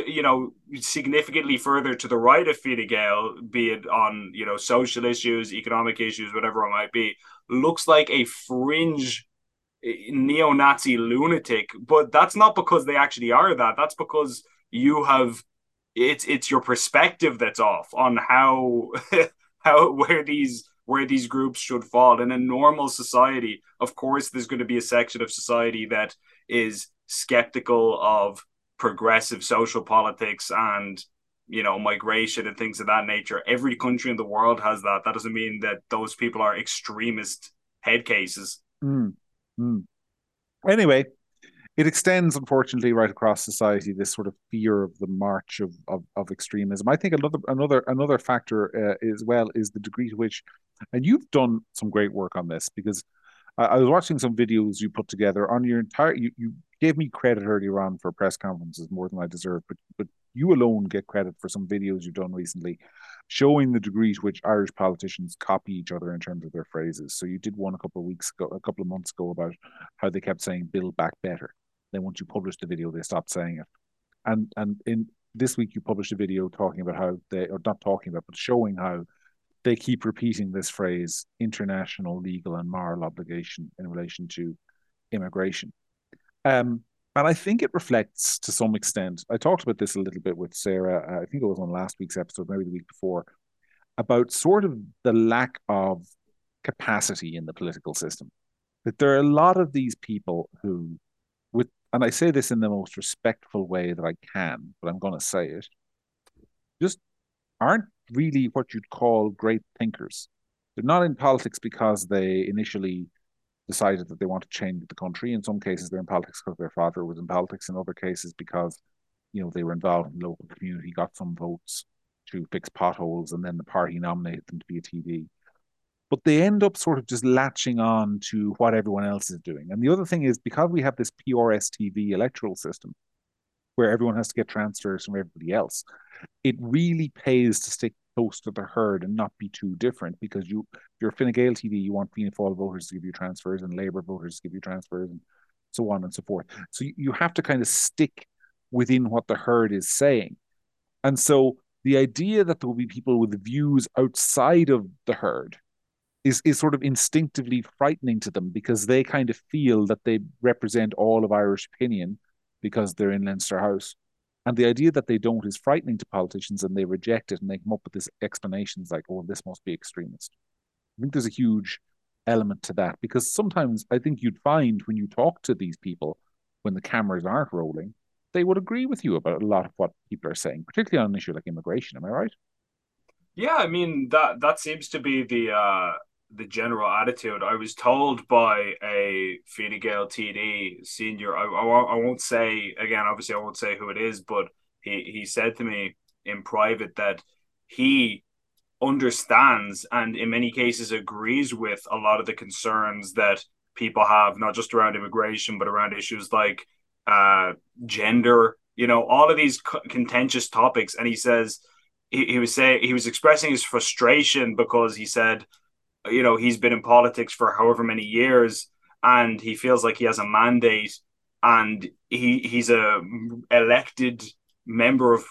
you know, significantly further to the right of Fine Gael, be it on, you know, social issues, economic issues, whatever it might be, looks like a fringe eh, neo-Nazi lunatic. But that's not because they actually are that. That's because you have it's it's your perspective that's off on how [laughs] how where these where these groups should fall. In a normal society, of course, there's going to be a section of society that is skeptical of progressive social politics and you know migration and things of that nature every country in the world has that that doesn't mean that those people are extremist head cases mm. Mm. anyway it extends unfortunately right across society this sort of fear of the march of, of, of extremism i think another another another factor uh, as well is the degree to which and you've done some great work on this because I, was watching some videos you put together on your entire. You, you gave me credit earlier on for press conferences more than I deserve, but but you alone get credit for some videos you've done recently showing the degree to which Irish politicians copy each other in terms of their phrases. So you did one a couple of weeks ago, a couple of months ago about how they kept saying build back better. Then once you published the video, they stopped saying it. And and in this week you published a video talking about how they or not talking about, but showing how they keep repeating this phrase international legal and moral obligation in relation to immigration. Um, and I think it reflects to some extent. I talked about this a little bit with Sarah. I think it was on last week's episode, maybe the week before, about sort of the lack of capacity in the political system. That there are a lot of these people who, with, and I say this in the most respectful way that I can, but I'm going to say it, just aren't really what you'd call great thinkers. They're not in politics because they initially decided that they want to change the country. In some cases, they're in politics because their father was in politics. In other cases, because you know they were involved in the local community, got some votes to fix potholes, and then the party nominated them to be a TD. But they end up sort of just latching on to what everyone else is doing. And the other thing is because we have this PRSTV electoral system, where everyone has to get transfers from everybody else, it really pays to stick close to the herd and not be too different because you you're Fine Gael TD, you want Fianna Fáil voters to give you transfers and Labour voters to give you transfers and so on and so forth. So you, you have to kind of stick within what the herd is saying. And so the idea that there will be people with views outside of the herd is is sort of instinctively frightening to them because they kind of feel that they represent all of Irish opinion because they're in Leinster House. And the idea that they don't is frightening to politicians and they reject it and they come up with this explanations like, oh, this must be extremist. I think there's a huge element to that because sometimes I think you'd find when you talk to these people when the cameras aren't rolling, they would agree with you about a lot of what people are saying, particularly on an issue like immigration. Am I right? Yeah, I mean that that seems to be the uh the general attitude. I was told by a Fine Gael TD senior, I, I, I won't say, again, obviously I won't say who it is, but he, he said to me in private that he understands and in many cases agrees with a lot of the concerns that people have, not just around immigration, but around issues like uh, gender, you know, all of these contentious topics. And he says, he, he was saying, he was expressing his frustration because he said, you know, he's been in politics for however many years and he feels like he has a mandate and he he's a elected member of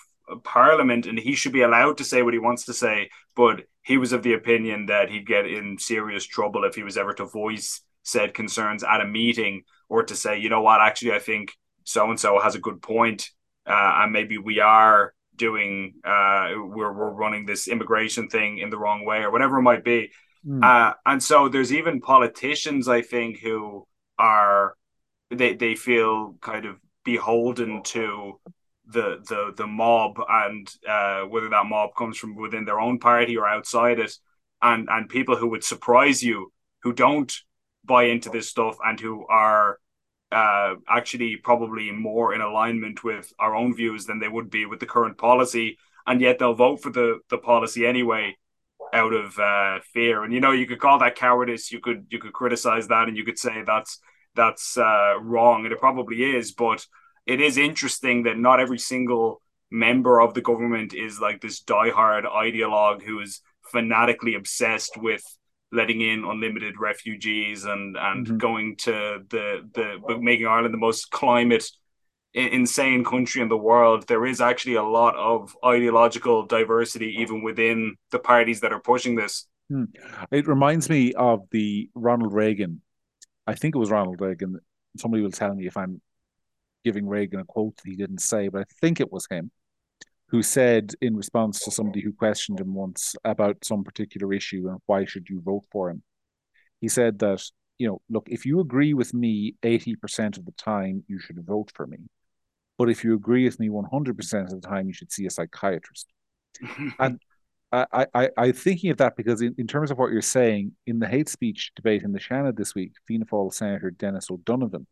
parliament and he should be allowed to say what he wants to say but he was of the opinion that he'd get in serious trouble if he was ever to voice said concerns at a meeting or to say you know what? Actually i think so and so has a good point uh, and maybe we are doing uh, we're, we're running this immigration thing in the wrong way or whatever it might be Mm. Uh, and so there's even politicians, I think, who are they they feel kind of beholden to the the the mob and uh, whether that mob comes from within their own party or outside it, and and people who would surprise you who don't buy into this stuff and who are uh, actually probably more in alignment with our own views than they would be with the current policy, and yet they'll vote for the the policy anyway out of uh, fear. And you know, you could call that cowardice. You could you could criticize that, and you could say that's that's uh, wrong, and it probably is. But it is interesting that not every single member of the government is like this diehard ideologue who is fanatically obsessed with letting in unlimited refugees and and mm-hmm. going to the the making Ireland the most climate insane country in the world, there is actually a lot of ideological diversity even within the parties that are pushing this. Hmm. It reminds me of the Ronald Reagan. I think it was Ronald Reagan. Somebody will tell me if I'm giving Reagan a quote that he didn't say, but I think it was him who said in response to somebody who questioned him once about some particular issue and why should you vote for him. He said that, you know, look, if you agree with me 80% of the time, you should vote for me. But if you agree with me 100% of the time, you should see a psychiatrist. [laughs] and I, I, I'm thinking of that because, in, in terms of what you're saying, in the hate speech debate in the Seanad this week, Fianna Fáil Senator Denis O'Donovan,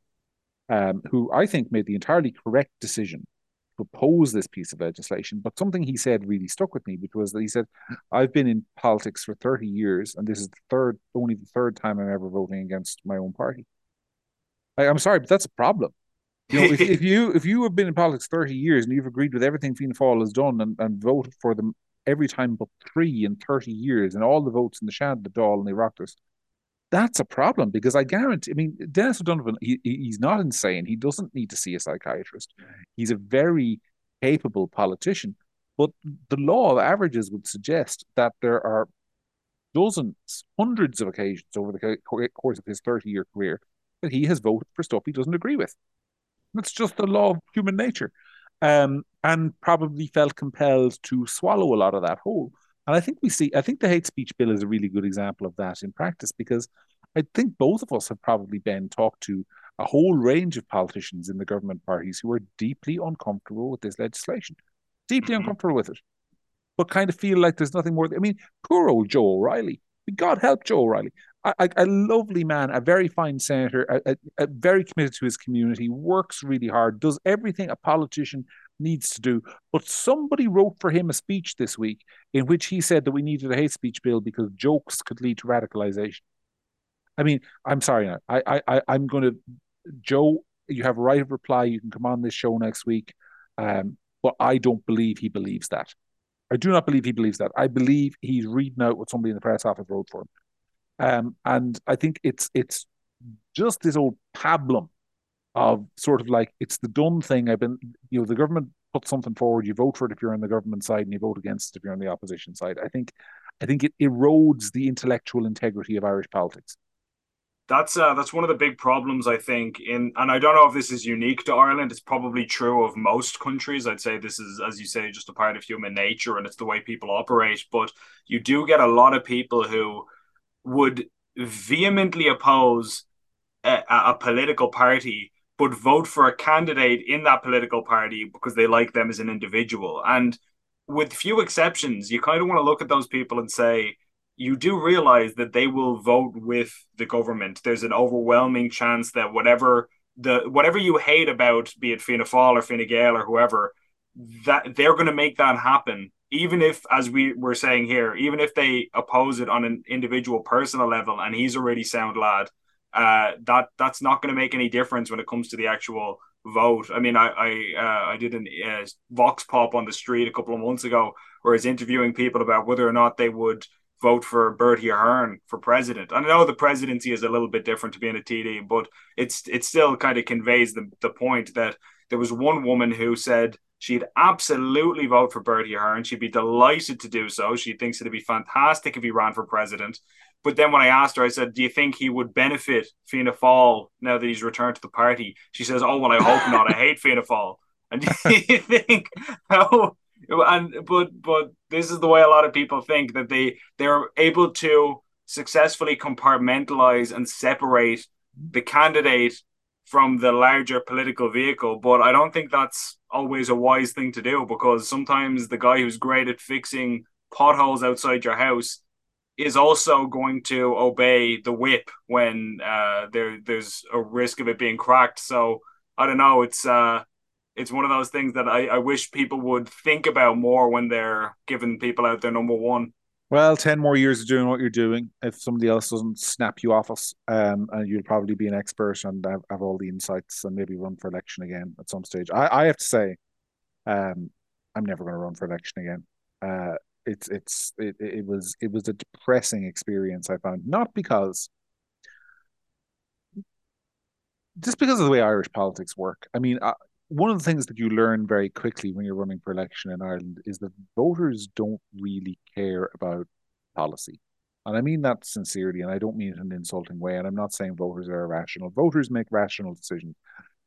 um, who I think made the entirely correct decision to oppose this piece of legislation. But something he said really stuck with me, which was that he said, I've been in politics for 30 years, and this is the third, only the third time I'm ever voting against my own party. I, am sorry, but that's a problem. You know, if, if [laughs] you if you have been in politics 30 years and you've agreed with everything Fianna Fáil has done and, and voted for them every time but three in 30 years and all the votes in the Sean, the Dáil, and the Oireachtas, that's a problem because I guarantee. I mean, Denis O'Donovan, he, he's not insane. He doesn't need to see a psychiatrist. He's a very capable politician. But the law of averages would suggest that there are dozens, hundreds of occasions over the course of his 30 year career that he has voted for stuff he doesn't agree with. That's just the law of human nature. Um, and probably felt compelled to swallow a lot of that whole. And I think we see, I think the hate speech bill is a really good example of that in practice because I think both of us have probably been talked to a whole range of politicians in the government parties who are deeply uncomfortable with this legislation, deeply mm-hmm. uncomfortable with it, but kind of feel like there's nothing more. I mean, poor old Joe O'Reilly. God help Joe O'Reilly. A, a, lovely man, a very fine senator, a, a, very committed to his community, works really hard, does everything a politician needs to do. But somebody wrote for him a speech this week in which he said that we needed a hate speech bill because jokes could lead to radicalization. I mean, I'm sorry now. I, I, I'm going to, Joe. You have a right of reply. You can come on this show next week. Um, but I don't believe he believes that. I do not believe he believes that. I believe he's reading out what somebody in the press office wrote for him. Um, and I think it's it's just this old pablum of sort of like it's the done thing. I've been, you know, the government puts something forward, you vote for it if you're on the government side, and you vote against it if you're on the opposition side. I think, I think it erodes the intellectual integrity of Irish politics. That's uh, that's one of the big problems I think in, and I don't know if this is unique to Ireland. It's probably true of most countries. I'd say this is, as you say, just a part of human nature, and it's the way people operate. But you do get a lot of people who would vehemently oppose a, a political party but vote for a candidate in that political party because they like them as an individual. And with few exceptions, you kind of want to look at those people and say, you do realize that they will vote with the government. There's an overwhelming chance that whatever the whatever you hate about, be it Fianna Fáil or Fine Gael or whoever, that they're going to make that happen. Even if, as we were saying here, even if they oppose it on an individual personal level, and he's a really sound lad, uh, that that's not going to make any difference when it comes to the actual vote. I mean, I I, uh, I did an uh, vox pop on the street a couple of months ago where I was interviewing people about whether or not they would vote for Bertie Ahern for president. I know the presidency is a little bit different to being a TD, but it's it still kind of conveys the, the point that there was one woman who said she'd absolutely vote for Bertie Ahern. She'd be delighted to do so. She thinks it'd be fantastic if he ran for president. But then when I asked her, I said, "Do you think he would benefit Fianna Fáil now that he's returned to the party?" She says, "Oh well, I hope not. I hate Fianna Fáil." And do you [laughs] think how? And but but this is the way a lot of people think that they they're able to successfully compartmentalize and separate the candidate from the larger political vehicle. But I don't think that's always a wise thing to do because sometimes the guy who's great at fixing potholes outside your house is also going to obey the whip when uh, there there's a risk of it being cracked. So I don't know. It's uh, it's one of those things that I, I wish people would think about more when they're giving people out their number one. Well, ten more years of doing what you're doing. If somebody else doesn't snap you off us, um, and you'll probably be an expert and have, have all the insights and maybe run for election again at some stage. I, I have to say, um, I'm never going to run for election again. Uh, it's it's it, it was it was a depressing experience I found not because just because of the way Irish politics work. I mean, one of the things that you learn very quickly when you're running for election in Ireland is that voters don't really care about policy. And I mean that sincerely, and I don't mean it in an insulting way. And I'm not saying voters are irrational. Voters make rational decisions.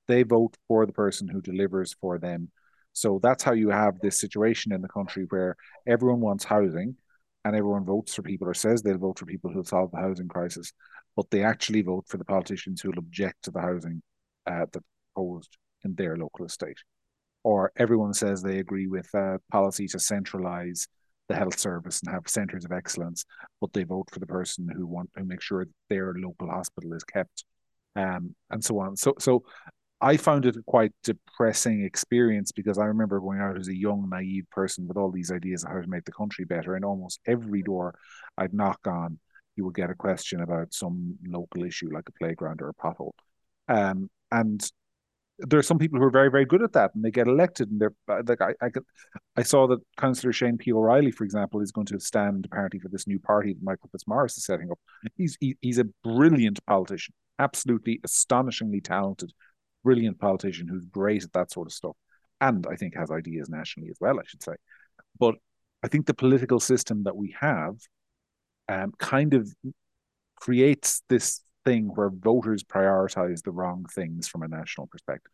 They vote for the person who delivers for them so that's how you have this situation in the country where everyone wants housing and everyone votes for people or says they'll vote for people who'll solve the housing crisis, but they actually vote for the politicians who'll object to the housing uh, that's proposed in their local estate. Or everyone says they agree with uh, policy to centralize the health service and have centres of excellence, but they vote for the person who want to make sure their local hospital is kept, um, and so on. So, so I found it a quite depressing experience because I remember going out as a young, naive person with all these ideas of how to make the country better. And almost every door I'd knock on, you would get a question about some local issue like a playground or a pothole. Um, and there are some people who are very, very good at that, and they get elected. And they're like, I, I, could, I saw that Councillor Shane P. O'Reilly, for example, is going to stand apparently for this new party that Michael Fitzmaurice is setting up. He's he, he's a brilliant politician, absolutely astonishingly talented, brilliant politician who's great at that sort of stuff, and I think has ideas nationally as well. I should say, but I think the political system that we have um, kind of creates this thing where voters prioritize the wrong things from a national perspective.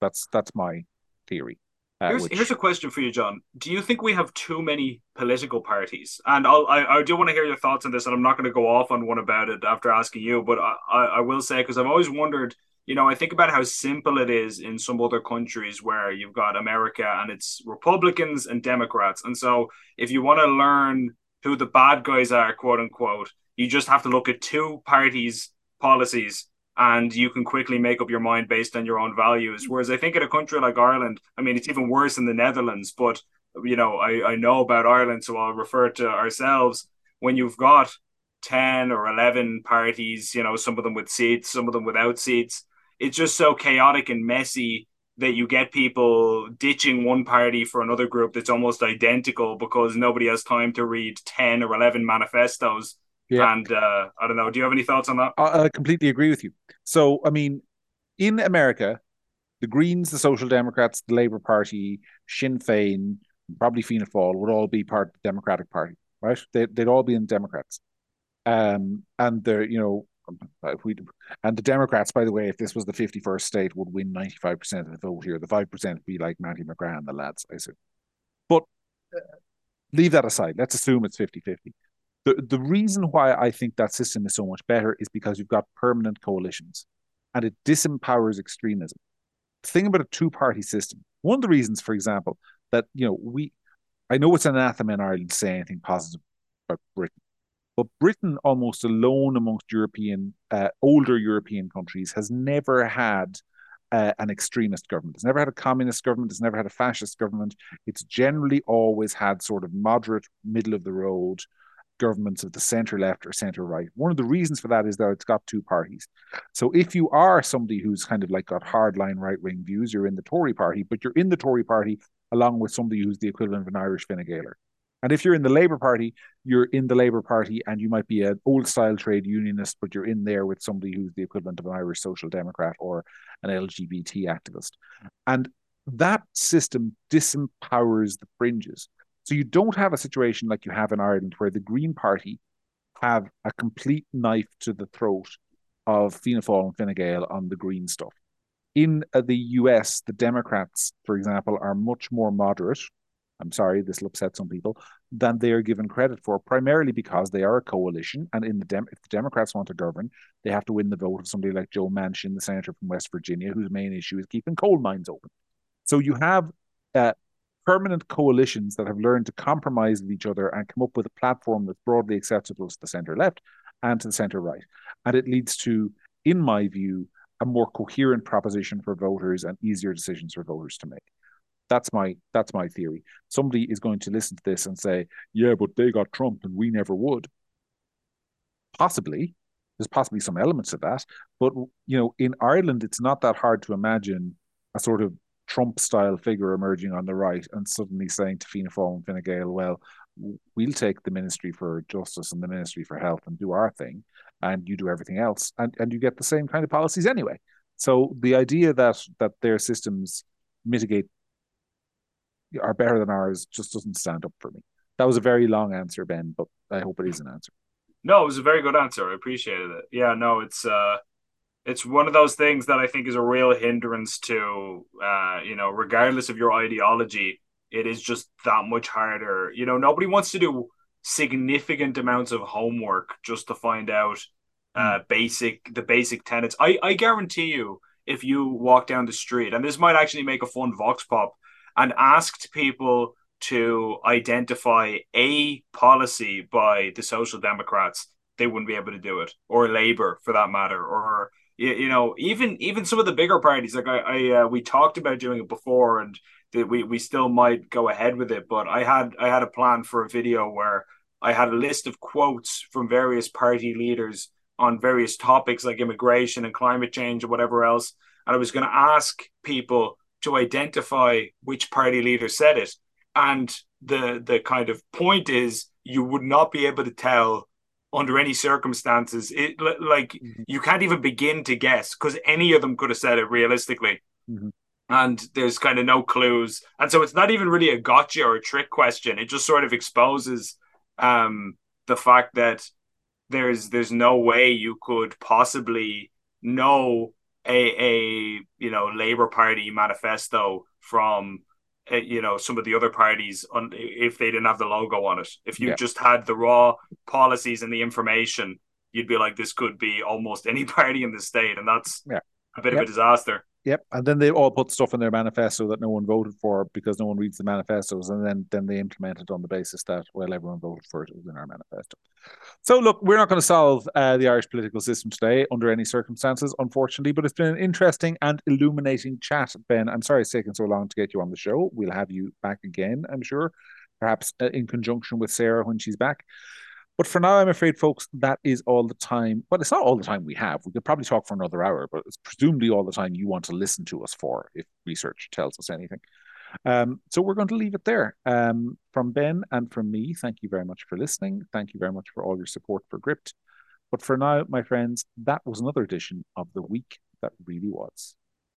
That's that's my theory. Uh, here's, which... here's a question for you, John. Do you think we have too many political parties? And I'll, I, I do want to hear your thoughts on this, and I'm not going to go off on one about it after asking you, but I, I, I will say because I've always wondered you know, I think about how simple it is in some other countries where you've got America and it's Republicans and Democrats. And so if you want to learn who the bad guys are, quote unquote, you just have to look at two parties' policies and you can quickly make up your mind based on your own values. Mm-hmm. Whereas I think in a country like Ireland, I mean, it's even worse in the Netherlands, but, you know, I, I know about Ireland, so I'll refer to ourselves. When you've got 10 or 11 parties, you know, some of them with seats, some of them without seats, it's just so chaotic and messy that you get people ditching one party for another group that's almost identical because nobody has time to read 10 or 11 manifestos. Yeah. And uh, I don't know. Do you have any thoughts on that? I, I completely agree with you. So, I mean, in America, the Greens, the Social Democrats, the Labour Party, Sinn Féin, probably Fianna Fáil would all be part of the Democratic Party, right? They, would all be in Democrats. Um, and they're, you know, if we and the Democrats, by the way, if this was the 51st state, would win 95% of the vote here. The 5% would be like Mattie McGrath and the lads, I assume. But uh, leave that aside. Let's assume it's 50 50. The, the reason why I think that system is so much better is because you've got permanent coalitions and it disempowers extremism. The thing about a two party system, one of the reasons, for example, that, you know, we, I know it's anathema in Ireland to say anything positive about Britain but Britain, almost alone amongst European, uh, older European countries, has never had uh, an extremist government. It's never had a communist government. It's never had a fascist government. It's generally always had sort of moderate, middle of the road governments of the center left or center right. One of the reasons for that is that it's got two parties. So if you are somebody who's kind of like got hardline right wing views, you're in the Tory party, but you're in the Tory party along with somebody who's the equivalent of an Irish Fine Gael. And if you're in the Labour Party, you're in the Labour Party and you might be an old style trade unionist, but you're in there with somebody who's the equivalent of an Irish Social Democrat or an LGBT activist. And that system disempowers the fringes. So you don't have a situation like you have in Ireland where the Green Party have a complete knife to the throat of Fianna Fáil and Fine Gael on the green stuff. In uh, the US, the Democrats, for example, are much more moderate I'm sorry, this will upset some people, than they are given credit for, primarily because they are a coalition. And in the Dem- if the Democrats want to govern, they have to win the vote of somebody like Joe Manchin, the senator from West Virginia, whose main issue is keeping coal mines open. So you have uh, permanent coalitions that have learned to compromise with each other and come up with a platform that's broadly acceptable to the center left and to the center right. And it leads to, in my view, a more coherent proposition for voters and easier decisions for voters to make. That's my that's my theory. Somebody is going to listen to this and say, "Yeah, but they got Trump and we never would." Possibly, there's possibly some elements of that, but you know, in Ireland, it's not that hard to imagine a sort of Trump-style figure emerging on the right and suddenly saying to Fianna Fáil and Fine Gael, "Well, we'll take the Ministry for Justice and the Ministry for Health and do our thing, and you do everything else, and and you get the same kind of policies anyway." So the idea that that their systems mitigate are better than ours just doesn't stand up for me. That was a very long answer, Ben, but I hope it is an answer. No, it was a very good answer. I appreciated it. Yeah, no, it's uh it's one of those things that I think is a real hindrance to uh, you know, regardless of your ideology, it is just that much harder. You know, nobody wants to do significant amounts of homework just to find out uh hmm. basic the basic tenets. I, I guarantee you if you walk down the street, and this might actually make a fun vox pop, and asked people to identify a policy by the Social Democrats, they wouldn't be able to do it, or Labour for that matter, or you, you know, even even some of the bigger parties, like I, I uh, we talked about doing it before, and that we we still might go ahead with it. But I had I had a plan for a video where I had a list of quotes from various party leaders on various topics like immigration and climate change or whatever else, and I was going to ask people to identify which party leader said it. And the the kind of point is you would not be able to tell under any circumstances. It like mm-hmm. you can't even begin to guess because any of them could have said it realistically. Mm-hmm. And there's kind of no clues, and so it's not even really a gotcha or a trick question. It just sort of exposes um, the fact that there's there's no way you could possibly know a a you know Labour Party manifesto from uh, you know some of the other parties on if they didn't have the logo on it. If you yeah. just had the raw policies and the information, you'd be like, this could be almost [laughs] any party in the state, and that's yeah. a bit yep. of a disaster. Yep, and then they all put stuff in their manifesto that no one voted for because no one reads the manifestos, and then then they implement it on the basis that well everyone voted for it, it was in our manifesto. So look, we're not going to solve uh, the Irish political system today under any circumstances, unfortunately, but it's been an interesting and illuminating chat, Ben. I'm sorry it's taken so long to get you on the show. We'll have you back again, I'm sure, perhaps uh, in conjunction with Sarah when she's back. But for now, I'm afraid, folks, that is all the time. Well, it's not all the time we have. We could probably talk for another hour, but it's presumably all the time you want to listen to us for if research tells us anything. Um, so we're going to leave it there. Um, from Ben and from me, thank you very much for listening. Thank you very much for all your support for Gript. But for now, my friends, that was another edition of the week that really was.